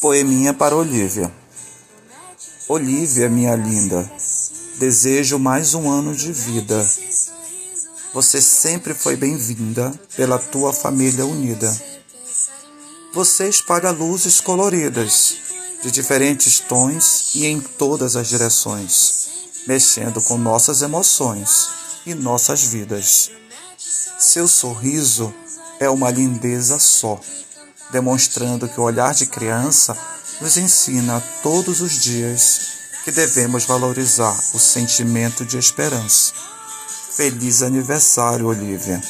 Poeminha para Olivia. Olivia, minha linda, desejo mais um ano de vida. Você sempre foi bem-vinda pela tua família unida. Você espalha luzes coloridas, de diferentes tons e em todas as direções, mexendo com nossas emoções e nossas vidas. Seu sorriso é uma lindeza só demonstrando que o olhar de criança nos ensina todos os dias que devemos valorizar o sentimento de esperança. Feliz aniversário, Olivia!